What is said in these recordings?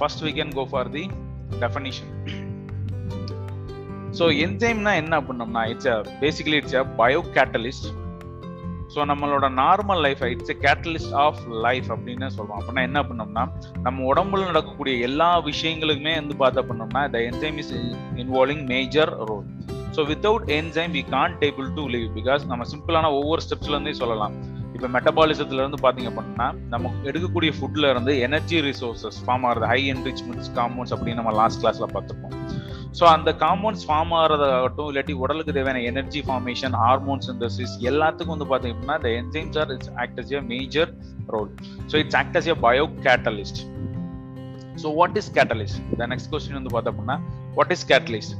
First we can go for the definition so என்சைம்னா என்ன அப்படின்னோம்னா it's basically it's a biocatalyst so நம்மளோட normal life it's a catalyst of life அப்படின்னு சொல்லுவோம் அப்படின்னா என்ன பண்ணோம்னா நம்ம உடம்புல நடக்கக்கூடிய எல்லா விஷயங்களுக்குமே வந்து பார்த்தா பண்ணோம்னா the enzyme is involving major role so without enzyme we can't able to live because நம்ம சிம்பிளான ஒவ்வொரு ஸ்டெப்ஸ்லேருந்தே சொல்லலாம். இப்போ மெட்டபாலிசத்துல இருந்து பாத்தீங்க அப்படின்னா நம்ம எடுக்கக்கூடிய ஃபுட்ல இருந்து எனர்ஜி ரிசோர்சஸ் ஃபார்ம் ஆகுறது ஹை என்ரிச்மெண்ட்ஸ் காம்பவுண்ட்ஸ் அப்படின்னு நம்ம லாஸ்ட் கிளாஸ்ல பார்த்துருப்போம். ஸோ அந்த காம்பவுண்ட்ஸ் ஃபார்ம் ஆகிறதாகட்டும் இல்லாட்டி உடலுக்கு தேவையான எனர்ஜி ஃபார்மேஷன் ஹார்மோன் சிந்தசிஸ் எல்லாத்துக்கும் வந்து பாத்தீங்க அப்படின்னா இந்த enzymes are it's act as a major role so it's act as a biocatalyst so what is catalyst the next question வந்து பார்த்தோம் அப்படின்னா what is catalyst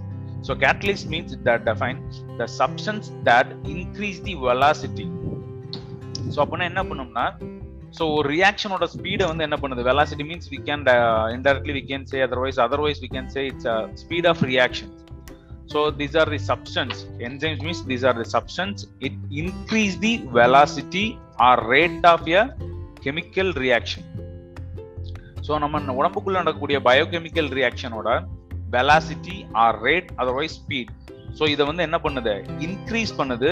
so catalyst means that define the substance that increase the velocity so அப்படின்னா என்ன பண்ணோம்னா so ஒரு ரியாக்ஷனோட ஸ்பீடை வந்து என்ன பண்ணுது? Velocity means we can indirectly we can say otherwise otherwise we can say it's speed of reaction so these are the substance enzymes means these are the substance it increase the velocity or rate of a chemical reaction so நம்ம உடம்புக்குள்ள நடக்கக்கூடிய biochemical ரியாக்ஷனோட velocity or rate otherwise speed so இதை வந்து என்ன பண்ணுது? Increase பண்ணுது.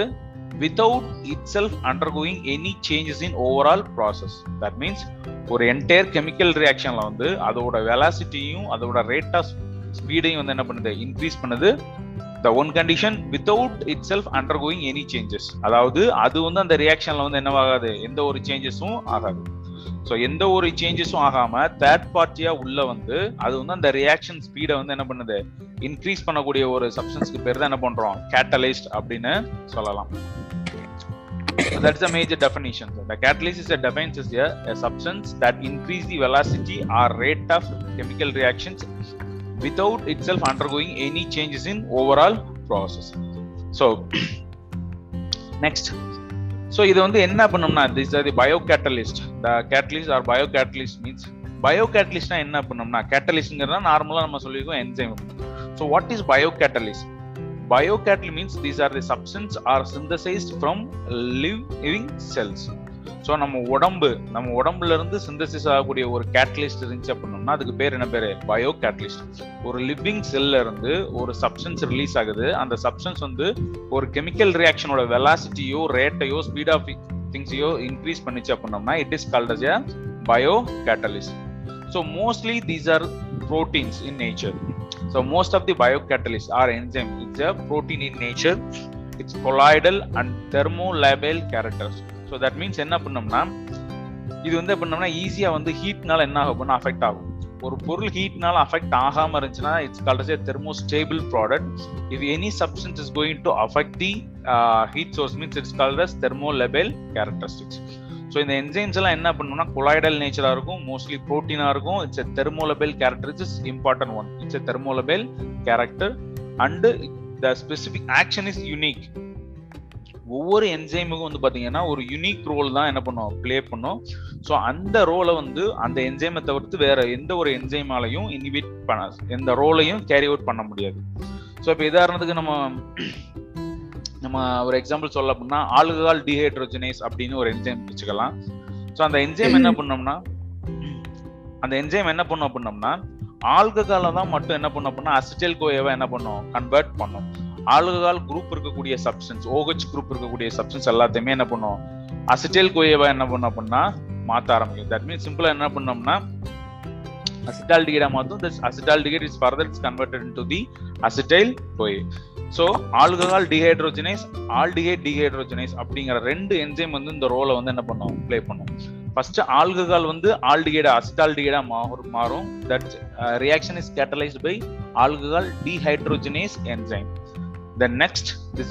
Without itself undergoing any changes in overall process that means ஒரு entire chemical ரியாக்ஷன்ல வந்து அதோட வெலாசிட்டியும் அதோட ரேட் ஆஃப் ஸ்பீடையும் வந்து என்ன பண்ணுது? இன்க்ரீஸ் பண்ணுது. The one condition without itself undergoing any changes அதாவது அது வந்து அந்த ரியாக்ஷன்ல வந்து என்னவாகாது? எந்த ஒரு சேஞ்சஸும் ஆகாது. ஸோ எந்த ஒரு சேஞ்சஸும் ஆகாம தேர்ட் பார்ட்டியா உள்ள வந்து அது வந்து அந்த ரியாக்ஷன் ஸ்பீடை வந்து என்ன பண்ணுது இன்க்ரீஸ் பண்ணக்கூடிய ஒரு சப்ஸ்டன்ஸ்க்கு பேர் தான் என்ன பண்றோம் கேட்டலிஸ்ட் அப்படின்னு சொல்லலாம் So that's the major definition. So the catalyst is a defines as a, a substance that increase the velocity or rate of chemical reactions without itself undergoing any changes in overall process. So next. So இது வந்து என்ன பண்ணோம்னா this are the biocatalyst the catalyst are biocatalyst means bio கேட்டலிஸ்ட்னா என்ன பண்ணோம்னா கேட்டலிஸ்ட்ங்கிறதா நார்மலாக நம்ம சொல்லியிருக்கோம் enzyme so what is biocatalyst biocatalyst means these are the substance are synthesized from living cells so நம்ம உடம்பு நம்ம உடம்புல இருந்து சிந்தசிஸ் ஆகக்கூடிய ஒரு கேட்டலிஸ்ட் இருந்துச்சு அப்படின்னோம்னா அதுக்கு பேர் என்ன பேரு? பயோ கேட்டலிஸ்ட் ஒரு லிவிங் செல்ல இருந்து ஒரு சப்ஸ்டன்ஸ் ரிலீஸ் ஆகுது. அந்த சப்ஸ்டன்ஸ் வந்து ஒரு கெமிக்கல் ரியாக்ஷனோட வெலாசிட்டியோ ரேட்டையோ ஸ்பீட் ஆஃப் திங்ஸையோ இன்க்ரீஸ் பண்ணிச்சு அப்படின்னோம்னா it is called as a biocatalyst so mostly these are proteins in nature so most of the biocatalyst are enzyme it's a protein in nature it's colloidal and thermolabile characters so that means என்ன பண்ணோம்னா இது வந்து பண்ணோம்னா ஈஸியா வந்து ஹீட்னால என்ன ஆகும்னா affect ஆகும். ஒரு பொருள் ஹீட்னால அஃபெக்ட் ஆகாம இருந்துச்சுன்னா it's called a thermostable product if any substance is going to affect the heat source means it's called as thermolabile characteristics so இந்த என்சைம்ஸ் எல்லாம் என்ன பண்ணணும்னா கொலாய்டல் நேச்சரா இருக்கும் மோஸ்ட்லி ப்ரோட்டீனா இருக்கும். It's a thermolabile character is important one it's a thermolabile character and the specific action is unique ஒவ்வொரு என்சைமுக்கும் வந்து பாத்தீங்கன்னா ஒரு யூனிக் ரோல் தான் என்ன பண்ணும்? பிளே பண்ணும். ஸோ அந்த ரோலை வந்து அந்த என்சைமை தவிர்த்து வேற எந்த ஒரு என்சைமாலையும் இன்ஹிபிட் பண்ண எந்த ரோலையும் கேரி அவுட் பண்ண முடியாது. ஸோ இப்போ உதாரணத்துக்கு நம்ம நம்ம ஒரு எக்ஸாம்பிள் சொல்ல அப்படின்னா ஆல்கஹால் டிஹைட்ரோஜனைஸ் அப்படின்னு ஒரு என்சைம் வச்சுக்கலாம். ஸோ அந்த என்சைம் என்ன பண்ணோம்னா அந்த என்சைம் என்ன பண்ணும் அப்படின்னோம்னா ஆல்கஹாலை தான் மட்டும் என்ன பண்ணும் அப்படின்னா அசிட்டல் கோயவை என்ன பண்ணும்? கன்வெர்ட் பண்ணும். ஆல்கஹால் குரூப் இருக்கக்கூடிய சப்ஸ்டன்ஸ் ஓஹெச் குரூப் இருக்கக்கூடிய சப்ஸ்டன்ஸ் எல்லாத்தையுமே என்ன பண்ணும்? அசிட்டைல் கோயவை என்ன பண்ணும் அப்படின்னா மாற்ற ஆரம்பிக்கும். தட் மீன்ஸ் சிம்பிளா என்ன பண்ணோம்னா அசிட்டால்டிகேட்டா மாத்தும். That acetaldehyde is further it's converted into the acetyl CoA so alcohol dehydrogenase aldehyde dehydrogenase அப்படிங்கிற ரெண்டு என்ஜைம் வந்து இந்த ரோலை வந்து என்ன பண்ணும்? ப்ளே பண்ணும். ஃபர்ஸ்ட் ஆல்கஹால் வந்து ஆல்டிஹைடா அசிட்டால்டிஹைடா மாறும். மாறும் that reaction is catalysed by alcohol dehydrogenase enzyme the next this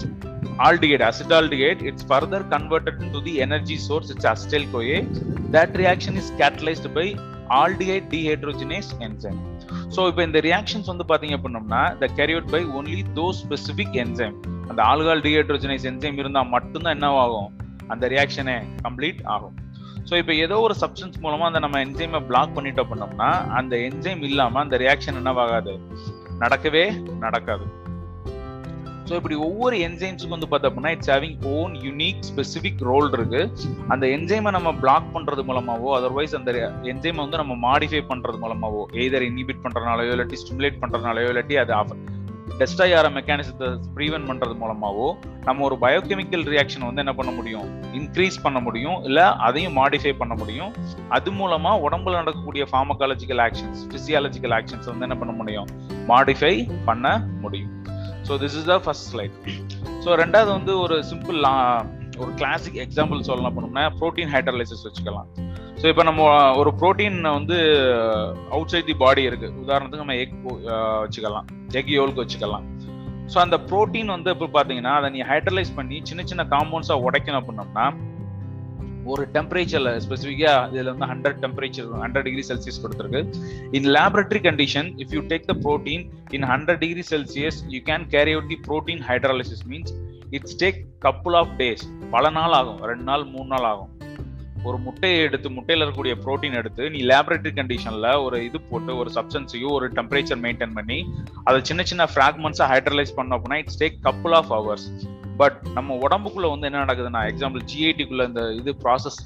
aldehyde acetaldehyde it's further converted into the energy source it's acetyl coa that reaction is catalyzed by aldehyde dehydrogenase enzyme. So இப்போ இந்த reactions வந்து பார்த்தீங்க அப்படின்னோம்னா the carried by only those specific enzyme அந்த alcohol dehydrogenase enzyme இருந்தால் மட்டும்தான் என்னவாகும் அந்த ரியாக்ஷனே complete ஆகும். ஸோ இப்போ ஏதோ ஒரு சப்ஸ்டன்ஸ் மூலமாக அந்த நம்ம என்சைமை பிளாக் பண்ணிட்டோம் பண்ணோம்னா அந்த என்சைம் இல்லாமல் அந்த ரியாக்ஷன் என்னவாகாது? நடக்கவே நடக்காது. ஸோ இப்படி ஒவ்வொரு என்சைம்ஸுக்கு வந்து பார்த்தோம்னா it's having own unique specific role இருக்கு. அந்த என்சைமை நம்ம பிளாக் பண்றது மூலமாவோ அதர்வைஸ் அந்த என்சைமை வந்து நம்ம மாடிஃபை பண்றது மூலமாவோ எய்தர் இன்ஹிபிட் பண்றதுனாலயோ இல்லாட்டி ஸ்டிமுலேட் பண்றதுனாலயோ இல்லாட்டி அது டெஸ்டாய் ஆகிற மெக்கானிசத்தை ப்ரீவென்ட் பண்றது மூலமாவோ நம்ம ஒரு பயோகெமிக்கல் ரியாக்ஷன் வந்து என்ன பண்ண முடியும்? இன்க்ரீஸ் பண்ண முடியும். இல்ல அதையும் மாடிஃபை பண்ண முடியும். அது மூலமா உடம்புல நடக்கக்கூடிய ஃபார்மகாலஜிக்கல் ஆக்ஷன்ஸ் பிசியாலஜிக்கல் ஆக்ஷன்ஸ் வந்து என்ன பண்ண முடியும்? மாடிஃபை பண்ண முடியும். So this is the first slide so ரெண்டாவது வந்து ஒரு சிம்பிள் ஒரு கிளாசிக் எக்ஸாம்பிள் சொல்லலாம் பண்ணோம்னா ப்ரோட்டீன் ஹைட்ரலைசஸ் வச்சுக்கலாம். ஸோ இப்போ நம்ம ஒரு ப்ரோட்டீன் வந்து அவுட் சைட் தி பாடி இருக்கு. உதாரணத்துக்கு நம்ம எக் வச்சுக்கலாம். எக் யோலுக்கு வச்சுக்கலாம். ஸோ அந்த ப்ரோட்டீன் வந்து இப்போ பார்த்தீங்கன்னா அதை நீ ஹைட்ரலைஸ் பண்ணி சின்ன சின்ன காம்பவுண்ட்ஸாக உடைக்கணும் அப்படின்னோம்னா ஒரு டெம்பரேச்சர்ல ஸ்பெசிஃபிக்கா இதுல வந்து hundred temperature hundred degree Celsius கொடுத்துருக்கு. In laboratory condition if you take the protein in hundred degree Celsius you can carry out the protein hydrolysis means it's take couple of days பல நாள் ஆகும். ரெண்டு நாள் மூணு நாள் ஆகும். ஒரு முட்டையை எடுத்து முட்டையில் இருக்கக்கூடிய ப்ரோட்டீன் எடுத்து நீ லேபரேட்டரி கண்டிஷனில் ஒரு இது போட்டு ஒரு சப்ஸ்டன்ஸையும் ஒரு டெம்பரேச்சர் மெயின்டைன் பண்ணி அதை சின்ன சின்ன ஃப்ராக்மெண்ட்ஸை ஹைட்ரலைஸ் பண்ண அப்படின்னா it's take couple of hours but நம்ம உடம்புக்குள்ள வந்து என்ன நடக்குதுன்னா எக்ஸாம்பிள் ஜிஐடிக்குள்ள இந்த இது ப்ராசஸ்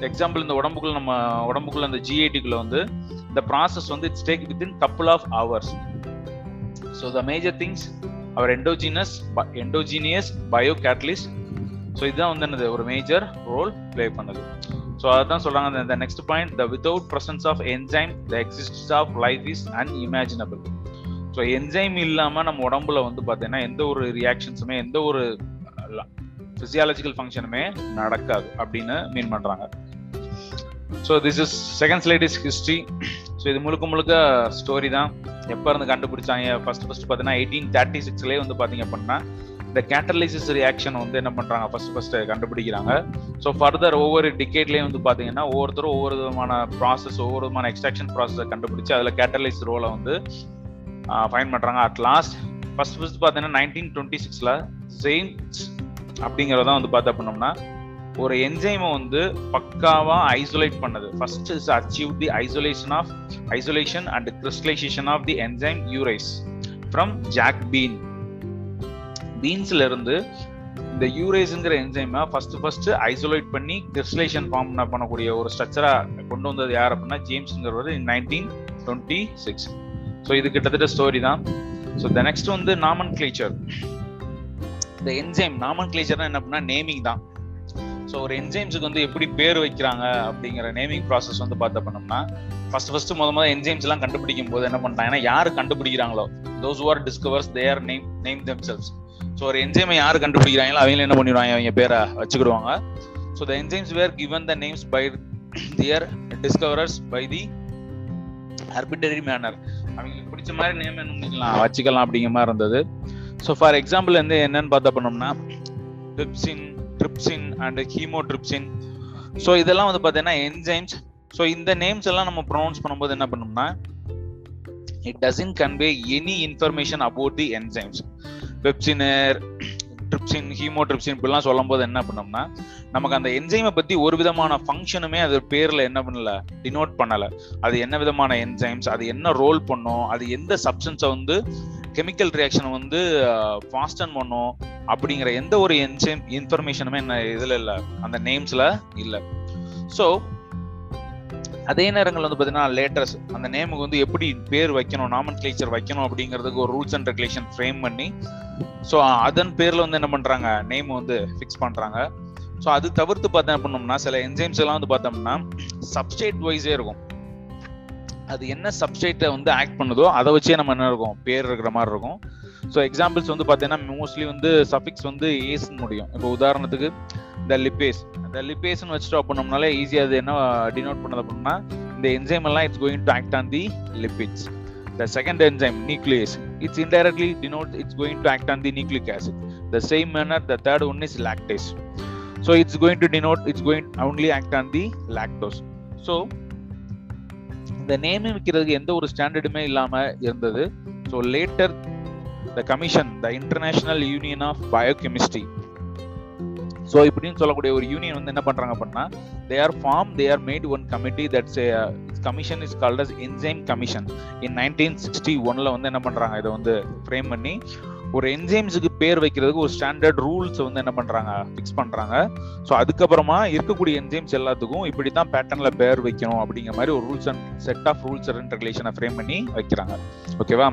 எக்ஸாம்பிள் இந்த உடம்புக்குள்ள நம்ம உடம்புக்குள்ள இந்த ஜிஐடிக்குள்ள வந்து இந்த ப்ராசஸ் வந்து it's take within couple of hours so the major things our endogenous endogenous bio catalyst so இதுதான் வந்து என்னது ஒரு மேஜர் ரோல் பிளே பண்ணுது. ஸோ அதான் சொல்றாங்க இந்த next point the without presence of enzyme the existence of life is unimaginable so enzyme இல்லாமல் நம்ம உடம்புல வந்து பார்த்தீங்கன்னா எந்த ஒரு ரியாக்ஷன்ஸுமே எந்த ஒரு ஃபிசியாலஜிக்கல் ஃபங்க்ஷனுமே நடக்காது அப்படின்னு மீன் பண்ணுறாங்க so this is second slide is history so இது முழுக்க முழுக்க ஸ்டோரி தான். எப்போ இருந்து கண்டுபிடிச்சாங்க? ஃபர்ஸ்ட் ஃபர்ஸ்ட் பார்த்தீங்கன்னா எயிட்டீன் தேர்ட்டி சிக்ஸ்லேயே வந்து பார்த்தீங்க அப்படின்னா இந்த கேட்டலிசிஸ் ரியாக்ஷன் வந்து என்ன பண்ணுறாங்க ஃபர்ஸ்ட் ஃபர்ஸ்ட் கண்டுபிடிக்கிறாங்க. ஸோ ஃபர்தர் ஒவ்வொரு டிக்கெட்லேயும் வந்து பார்த்தீங்கன்னா ஒவ்வொருத்தரும் ஒவ்வொரு விதமான ப்ராசஸ் ஒவ்வொரு விதமான எக்ஸ்ட்ராக்ஷன் ப்ராசஸை கண்டுபிடிச்சி அதில் கேட்டலைஸ் ரோலை வந்து ஃபைன் பண்றாங்க அட் லாஸ்ட் ஃபர்ஸ்ட் ஃபர்ஸ்ட் பார்த்தீங்கன்னா நைன்டீன் டுவெண்ட்டி சிக்ஸ்ல ஜெயின்ஸ் அப்படிங்கிறதான் வந்து பார்த்தா பண்ணோம்னா ஒரு என்ஜைமை வந்து பக்காவா ஐசோலேட் பண்ணது. First is achieve the isolation of isolation and crystallisation of the enzyme urease from jack bean பீன்ஸ்ல இருந்து இந்த யூரேஸ்ங்கிற என்ஜைமை ஃபர்ஸ்ட் ஃபர்ஸ்ட் ஐசோலேட் பண்ணி கிறிஸ்டலேஷன் ஃபார்ம் பண்ணக்கூடிய ஒரு ஸ்ட்ரக்சரா கொண்டு வந்தது யார் அப்படின்னா ஜேம்ஸ்ங்கிறவர் நைன்டீன் டுவெண்ட்டி சிக்ஸ் ஸோ இது கிட்டத்தட்ட ஸ்டோரி தான். ஸோ த நெக்ஸ்ட் வந்து நாமன் கிளீச்சர் இந்த என்ஜைம் நாமன் கிளீச்சர்னா என்ன அப்படின்னா நேமிங் தான். ஸோ ஒரு என்ஜைம்ஸுக்கு வந்து எப்படி பேர் வைக்கிறாங்க அப்படிங்கிற நேமிங் ப்ராசஸ் வந்து பார்த்த பண்ணோம்னா ஃபர்ஸ்ட் ஃபர்ஸ்ட் முத முதல் என்ஜைம்ஸ் எல்லாம் கண்டுபிடிக்கும் போது என்ன பண்ணிட்டாங்கன்னா யாரு கண்டுபிடிக்கிறாங்களோ those are discovers their name name themselves so ஒரு என்ஜைமை யாரு கண்டுபிடிக்கிறாங்களோ அவங்களும் என்ன பண்ணிடுவாங்க? அவங்க பேரை வச்சுக்கிடுவாங்க. So the enzymes were given the names by their discoverers by the arbitrary manner அவங்களுக்கு பிடிச்ச மாதிரி நேம் என்ன பண்ணிக்கலாம் வச்சுக்கலாம் அப்படிங்கிற மாதிரி இருந்தது. ஸோ ஃபார் எக்ஸாம்பிள் வந்து என்னன்னு பார்த்தா பண்ணோம்னா trypsin trypsin and chymotrypsin so இதெல்லாம் வந்து பார்த்தீங்கன்னா என்ஜைம்ஸ் ஸோ இந்த நேம்ஸ் எல்லாம் நம்ம ப்ரொனவுன்ஸ் பண்ணும்போது என்ன பண்ணோம்னா it doesn't convey any information about the enzymes பெப்சினர் trypsin chymotrypsin இப்படிலாம் சொல்லும் போது என்ன பண்ணோம்னா நமக்கு அந்த என்ஜைமை பத்தி ஒரு விதமான ஃபங்க்ஷனுமே அது பேர்ல என்ன பண்ணல டினோட் பண்ணல. அது என்ன விதமான என்ஜைம்ஸ் அது என்ன ரோல் பண்ணும் அது எந்த சப்ஸ்டன்ஸை வந்து கெமிக்கல் ரியாக்ஷன் வந்து ஃபாஸ்டன் பண்ணும் அப்படிங்கிற எந்த ஒரு என்ஜைம் இன்ஃபர்மேஷனுமே என்ன இதுல இல்லை. அந்த நேம்ஸ்ல இல்லை. ஸோ அதே நேரங்கள் வந்து பார்த்தீங்கன்னா லேட்டஸ்ட் அந்த நேமுக்கு வந்து எப்படி பேர் வைக்கணும் நாமன் கிளேச்சர் வைக்கணும் அப்படிங்கிறதுக்கு ஒரு ரூல்ஸ் அண்ட் ரெகுலேஷன் ஃப்ரேம் பண்ணி ஸோ அதன் பேரில் வந்து என்ன பண்ணுறாங்க நேம் வந்து ஃபிக்ஸ் பண்ணுறாங்க ஸோ அது தவிர்த்து பார்த்தா பண்ணோம்னா சில என்ஜைம்ஸ் எல்லாம் வந்து பார்த்தோம்னா சப்ஸ்டேட் வைஸே இருக்கும். அது என்ன சப்ஸ்டேட்டை வந்து ஆக்ட் பண்ணுதோ அதை வச்சே நம்ம என்ன இருக்கும் பேர் இருக்கிற மாதிரி இருக்கும். ஸோ எக்ஸாம்பிள்ஸ் வந்து பார்த்தீங்கன்னா மோஸ்ட்லி வந்து சஃபிக்ஸ் வந்து ஏஸ் முடியும். இப்போ உதாரணத்துக்கு இந்த லிப்பேஸ் இந்த லிப்பேஸ்னு வச்சுட்டு பண்ணோம்னாலே ஈஸியாக அது என்ன டினோட் பண்ணது அப்படின்னா இந்த என்ஜைம் எல்லாம் it's going to act on the lipids the second enzyme nucleus it's indirectly denote it's going to act on the nucleic acid the same manner the third one is lactase so it's going to denote it's going only act on the lactose so இந்த name வைக்கிறதுக்கு எந்த ஒரு ஸ்டாண்டர்டுமே இல்லாம இருந்தது. So later the commission the international union of biochemistry so இப்படின்னு சொல்லக்கூடிய ஒரு யூனியன் வந்து என்ன பண்றாங்க அப்படின்னா they are form they are made one committee that's commission is called as enzyme commission in nineteen sixty ஒன்ல வந்து என்ன பண்றாங்க இதை வந்து ஃப்ரேம் பண்ணி ஒரு என்சைம்ஸுக்கு பேர் வைக்கிறதுக்கு ஒரு ஸ்டாண்டர்ட் ரூல்ஸ் வந்து என்ன பண்றாங்க? ஃபிக்ஸ் பண்றாங்க. ஸோ அதுக்கப்புறமா இருக்கக்கூடிய என்சைம்ஸ் எல்லாத்துக்கும் இப்படி தான் பேட்டர்ன்ல பேர் வைக்கணும் அப்படிங்கிற மாதிரி ஒரு rules and set of rules and ரெகுலேஷனை frame பண்ணி வைக்கிறாங்க. ஓகேவா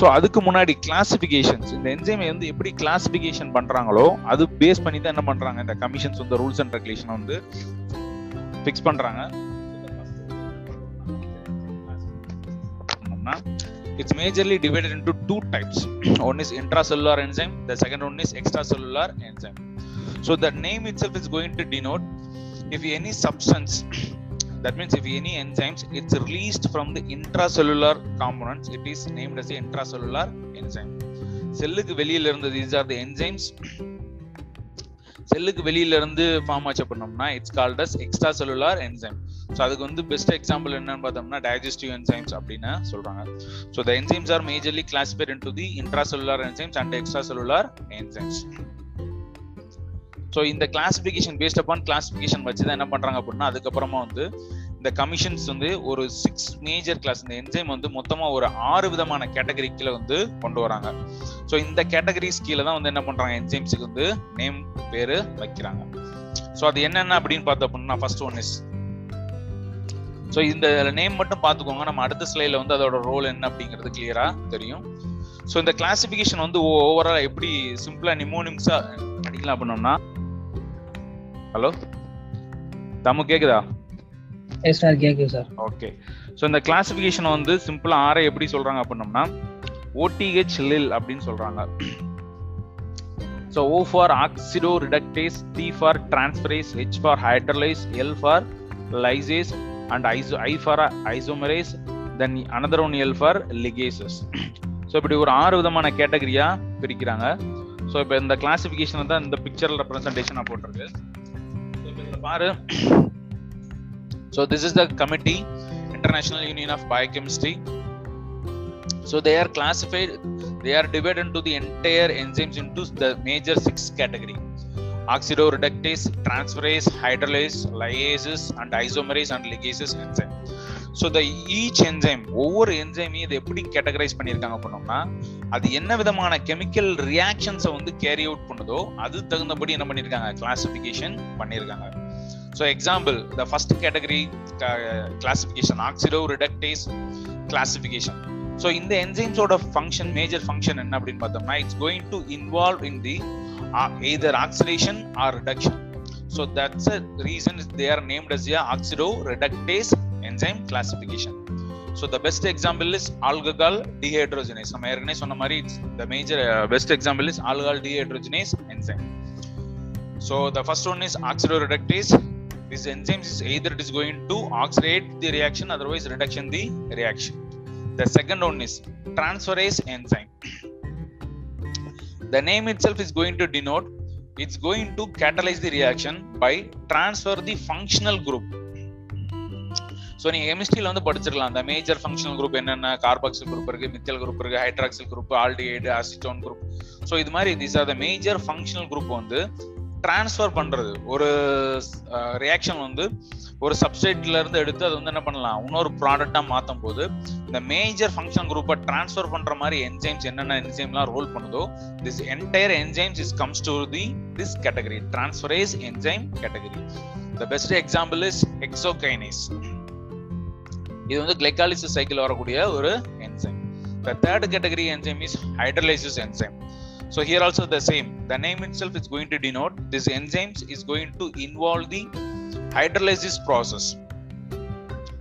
ஸோ அதுக்கு முன்னாடி கிளாசிபிகேஷன்ஸ் இந்த என்சைமை வந்து எப்படி கிளாசிபிகேஷன் பண்றாங்களோ அது பேஸ் பண்ணி தான் என்ன பண்றாங்க? இந்த கமிஷன்ஸ் வந்து ரூல்ஸ் அண்ட் ரெகுலேஷன் வந்து ஃபிக்ஸ் பண்றாங்க. it's majorly divided into two types one is intracellular enzyme the second one is extracellular enzyme so the name itself is going to denote if any substance that means if any enzymes it's released from the intracellular components it is named as the intracellular enzyme செல்லுக்கு வெளியில இருந்து these are the enzymes செல்லுக்கு வெளியில இருந்து form ஆச்சு பண்ணோம்னா it's called as extracellular enzyme so அதுக்கு வந்து பெஸ்ட் எக்ஸாம்பிள் என்னன்னு பார்த்தோம்னா டைஜஸ்டிவ் என்சைம்ஸ் அப்படின்னு சொல்றாங்க. So the enzymes are majorly classified into the intra cellular enzymes and extra cellular enzymes so இந்த கிளாசிபிகேஷன் பேஸ்ட் அப்பான் கிளாசிபிகேஷன் வச்சு தான் என்ன பண்றாங்க அப்படின்னா அதுக்கப்புறமா வந்து இந்த கமிஷன்ஸ் வந்து ஒரு சிக்ஸ் மேஜர் கிளாஸ் இந்த என்சைம் வந்து மொத்தமா ஒரு ஆறு விதமான கேட்டகரி கீழே வந்து கொண்டு வராங்க. ஸோ இந்த கேட்டகரிஸ் கீழே தான் வந்து என்ன பண்றாங்க என்சைம்ஸுக்கு வந்து நேம் பேரு வைக்கிறாங்க. ஸோ அது என்னென்ன அப்படின்னு பார்த்தோம் அப்படின்னா ஃபர்ஸ்ட் ஒன் இஸ் ஸோ இந்த நேம் மட்டும் பார்த்துக்கோங்க. நம்ம அடுத்த ஸ்லைல வந்து அதோட ரோல் என்ன அப்படிங்கிறது கிளியரா தெரியும். ஸோ இந்த கிளாசிபிகேஷன் வந்து ஓவரால் எப்படி சிம்பிளா நிமோனிம்ஸா அடிக்கலாம் அப்படின்னோம்னா. ஹலோ தம்மு கேக்குதா? எஸ் சார் கேக்குது சார் ஓகே ஸோ இந்த கிளாசிஃபிகேஷன் வந்து சிம்பிளா ஆரை எப்படி சொல்றாங்க அப்படின்னோம்னா O T H L I L அப்படின்னு சொல்றாங்க. So O for oxido reductase T for transferase H for hydrolase L for lyases and iso I for isomerase then another one L for ligases so இப்படி ஒரு ஆறு விதமான கேட்டகரியாக பிரிக்கிறாங்க so இப்போ இந்த கிளாசிஃபிகேஷனை தான் இந்த பிக்சரில் ரெப்ரசன்டேஷன் நான் போட்டிருக்கு பாரு so this is the committee international union of biochemistry so they are classified they are divide to the entire enzymes into the major six category Oxidoreductase, transferase, hydrolase, lyases, and isomerase and ligases enzyme. So the each enzyme ஒவ்வொரு என்சைமையும் இதை எப்படி categorise பண்ணியிருக்காங்க பண்ணோம்னா அது என்ன விதமான chemical ரியாக்ஷன்ஸை வந்து கேரி அவுட் பண்ணுதோ அது தகுந்தபடி என்ன பண்ணியிருக்காங்க? கிளாசிஃபிகேஷன் பண்ணியிருக்காங்க. So example the first category classification oxido reductase classification so இந்த என்சைம்ஸோட ஃபங்க்ஷன் மேஜர் ஃபங்க்ஷன் என்ன அப்படின்னு பார்த்தோம்னா it's going to involve in the either oxidation or reduction so that's a reason they are named as a oxido reductase enzyme classification so the best example is alcohol dehydrogenase நம்ம ஏற்கனவே சொன்ன மாதிரி the major best example is alcohol dehydrogenase enzyme So the first one is oxidoreductase. This enzyme is either it is going to oxidate the reaction, otherwise reduction the reaction. The second one is transferase enzyme. The name itself is going to denote it's going to catalyze the reaction by transfer the functional group. So நீங்கள் கெமிஸ்ட்ரியில் வந்து படிச்சிருக்கலாம். அந்த major functional group என்னென்ன? Carboxyl group இருக்கு methyl group இருக்கு hydroxyl group aldehyde acetone group so இது மாதிரி these are the major functional group வந்து டிரான்ஸ்ஃபர் பண்றது. ஒரு uh, ரியாக்ஷன் வந்து ஒரு சப்ஸ்டேட்ல இருந்து எடுத்து அது வந்து என்ன பண்ணலாம் இன்னொரு ப்ராடக்டா மாத்தும் போது இந்த மேஜர் ஃபங்க்ஷன் குரூப்பை டிரான்ஸ்ஃபர் பண்ற மாதிரி என்ஜைம்ஸ் என்னென்ன என்ஜைம்லாம் ரோல் பண்ணுதோ this entire enzymes is comes to the this category transferase enzyme category the best example is hexokinase இது வந்து கிளைக்காலிசிஸ் சைக்கிள் வரக்கூடிய ஒரு enzyme the third category enzyme is hydrolysis enzyme So here also the same. The name itself is going to denote this enzymes is going to involve the hydrolysis process.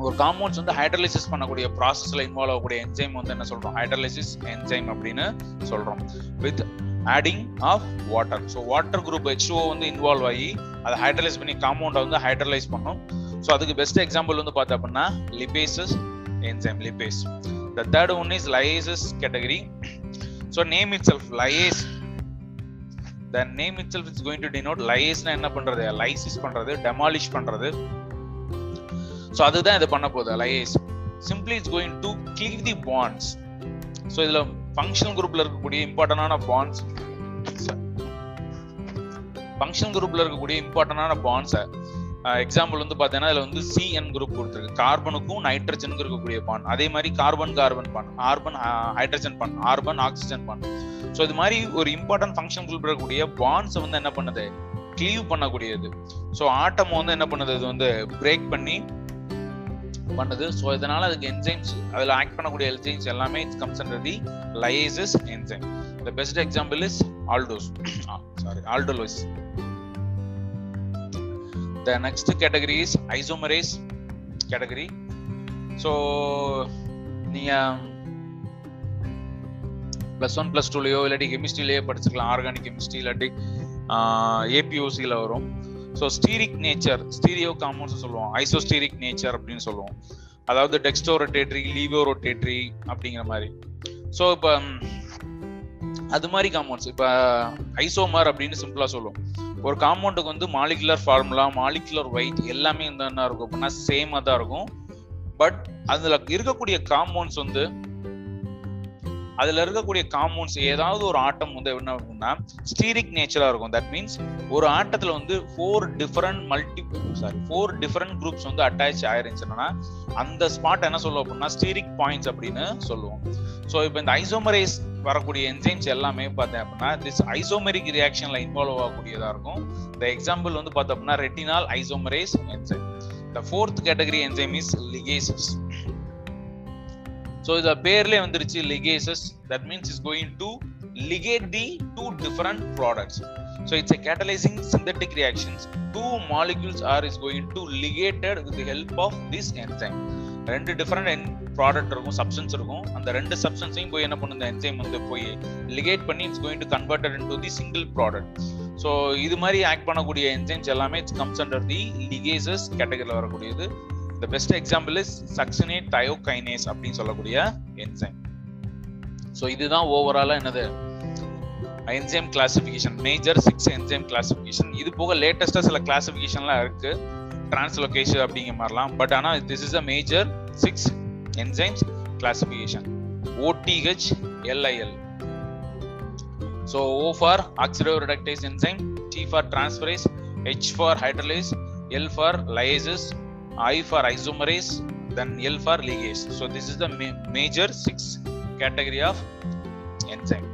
ஒரு compounds வந்து hydrolysis பண்ணக்கூடிய ப்ராசஸ்ல involve ஆகக்கூடிய enzyme வந்து என்ன சொல்றோம்? Hydrolysis enzyme அப்படின்னு சொல்றோம். With adding of water so water group H O வந்து இன்வால்வ் ஆகி அதை ஹைட்ரலைஸ் பண்ணி காம்பவுண்டை வந்து ஹைட்ரலைஸ் பண்ணும். ஸோ அதுக்கு பெஸ்ட் எக்ஸாம்பிள் வந்து பார்த்தா அப்படின்னா lipases enzyme lipase. The third one is lyases category so name itself lyase the name itself is going to denote லயேஸ்னா என்ன பண்றது? லைசிஸ் பண்றது டெமாலிஷ் பண்றது. ஸோ அதுதான் இது பண்ண போகுது lyase simply it's going to cleave the bonds so இதுல functional குரூப்ல இருக்கக்கூடிய இம்பார்ட்டன்டான பாண்ட்ஸ் ஃபங்க்ஷனல் குரூப்ல இருக்கக்கூடிய இம்பார்ட்டன்டான பாண்ட்ஸை எக்ஸாம்பிள் வந்து பார்த்தீங்கன்னா அதில் வந்து சிஎன் குரூப் கொடுத்துருக்கு. கார்பனுக்கும் நைட்ரஜனுக்கும் இருக்கக்கூடிய பான் அதே மாதிரி carbon carbon bond carbon hydrogen bond carbon oxygen bond so இது மாதிரி ஒரு இம்பார்ட்டன்ட் ஃபங்க்ஷன் குறிப்பிடக்கூடிய இருக்கக்கூடிய வந்து என்ன பண்ணுது? கிளீவ் பண்ணக்கூடியது. ஸோ ஆட்டம் வந்து என்ன பண்ணுது? இது வந்து பிரேக் பண்ணி பண்ணுது. ஸோ இதனால அதுக்கு என்சைம்ஸ் அதில் ஆக்ட் பண்ணக்கூடிய என்சைம்ஸ் எல்லாமே it's comes under the lyases enzyme the best example is aldose sorry aldolase the next category is isomerase category. So நீங்கள் ப்ளஸ் ஒன் ப்ளஸ் டூலையோ இல்லாட்டி கெமிஸ்ட்ரிலேயோ படிச்சுக்கலாம். ஆர்கானிக் கெமிஸ்ட்ரி இல்லாட்டி ஏபிஓசியில் வரும். So steric nature stereo compounds சொல்லுவோம். ஐசோஸ்டீரிக் நேச்சர் அப்படின்னு சொல்லுவோம். அதாவது டெக்ஸ்டோ ரொட்டேட்ரி லீவோ ரொட்டேட்ரி அப்படிங்கிற மாதிரி. ஸோ இப்போ அது மாதிரி காம்பவுண்ட்ஸ் இப்போ ஐசோமர் அப்படின்னு சிம்பிளாக சொல்லுவோம். ஒரு காம்பவுண்டுக்கு வந்து மாலிகுலர் ஃபார்முலா மாலிகுலர் வெயிட் எல்லாமே வந்து என்ன இருக்கும். அப்படின்னா சேமாக தான் இருக்கும். பட் அதுல இருக்கக்கூடிய காம்பவுண்ட்ஸ் வந்து அதுல இருக்கக்கூடிய காம்பவுண்ட்ஸ் ஏதாவது ஒரு ஆட்டம் வந்து என்ன இருக்கும்னா ஸ்டீரிக் நேச்சரா இருக்கும். தட் மீன்ஸ் ஒரு ஆட்டத்துல வந்து four different multi sorry four different groups வந்து அட்டாச் ஆயிருந்துச்சுன்னா அந்த ஸ்பாட் என்ன சொல்லுவோம் அப்படின்னா ஸ்டீரிக் பாயிண்ட்ஸ் அப்படின்னு சொல்லுவோம். ஸோ இப்போ இந்த ஐசோமரைஸ் வரக்கூடிய என்சைம்ஸ் எல்லாமே பார்த்தேன் அப்படின்னா திஸ் ஐசோமெரிக் ரியாக்ஷன்ல இன்வால்வ் ஆகக்கூடியதா இருக்கும். இந்த எக்ஸாம்பிள் வந்து பார்த்தோம் அப்படின்னா retinol isomerase enzyme the fourth category enzyme is ligases so இத பேர்லேயே வந்துருச்சு ligases that means is going to ligate the two different products. So it's a catalyzing synthetic reactions. Two molecules are is going to ligated with the help of this enzyme. ரெண்டு different end product இருக்கும் substance இருக்கும். அந்த ரெண்டு சப்ஸ்டன்ஸையும் போய் என்ன பண்ணும்? இந்த enzyme வந்து போய் லிகேட் பண்ணி it's going to converted into the single product so இது மாதிரி ஆக்ட் பண்ணக்கூடிய என்சைம்ஸ் எல்லாமே it's comes under the ligases கேட்டகரியில் வரக்கூடியது. The best example is succinate thiokinase அப்படின்னு சொல்லக்கூடிய என்சைம் ஸோ இதுதான் ஓவராலாக என்னது? Enzyme classification major six enzyme classification இது போக லேட்டஸ்டாக சில கிளாசிஃபிகேஷன்லாம் இருக்குது டிரான்ஸ்லொகேஷன் அப்படிங்கிற மாதிரிலாம். பட் ஆனால் this is a major six enzymes classification O T H L I L so O for oxido reductase enzyme T for transferase H for hydrolase L for lyases I for isomerase then L for ligase so this is the major six category of enzyme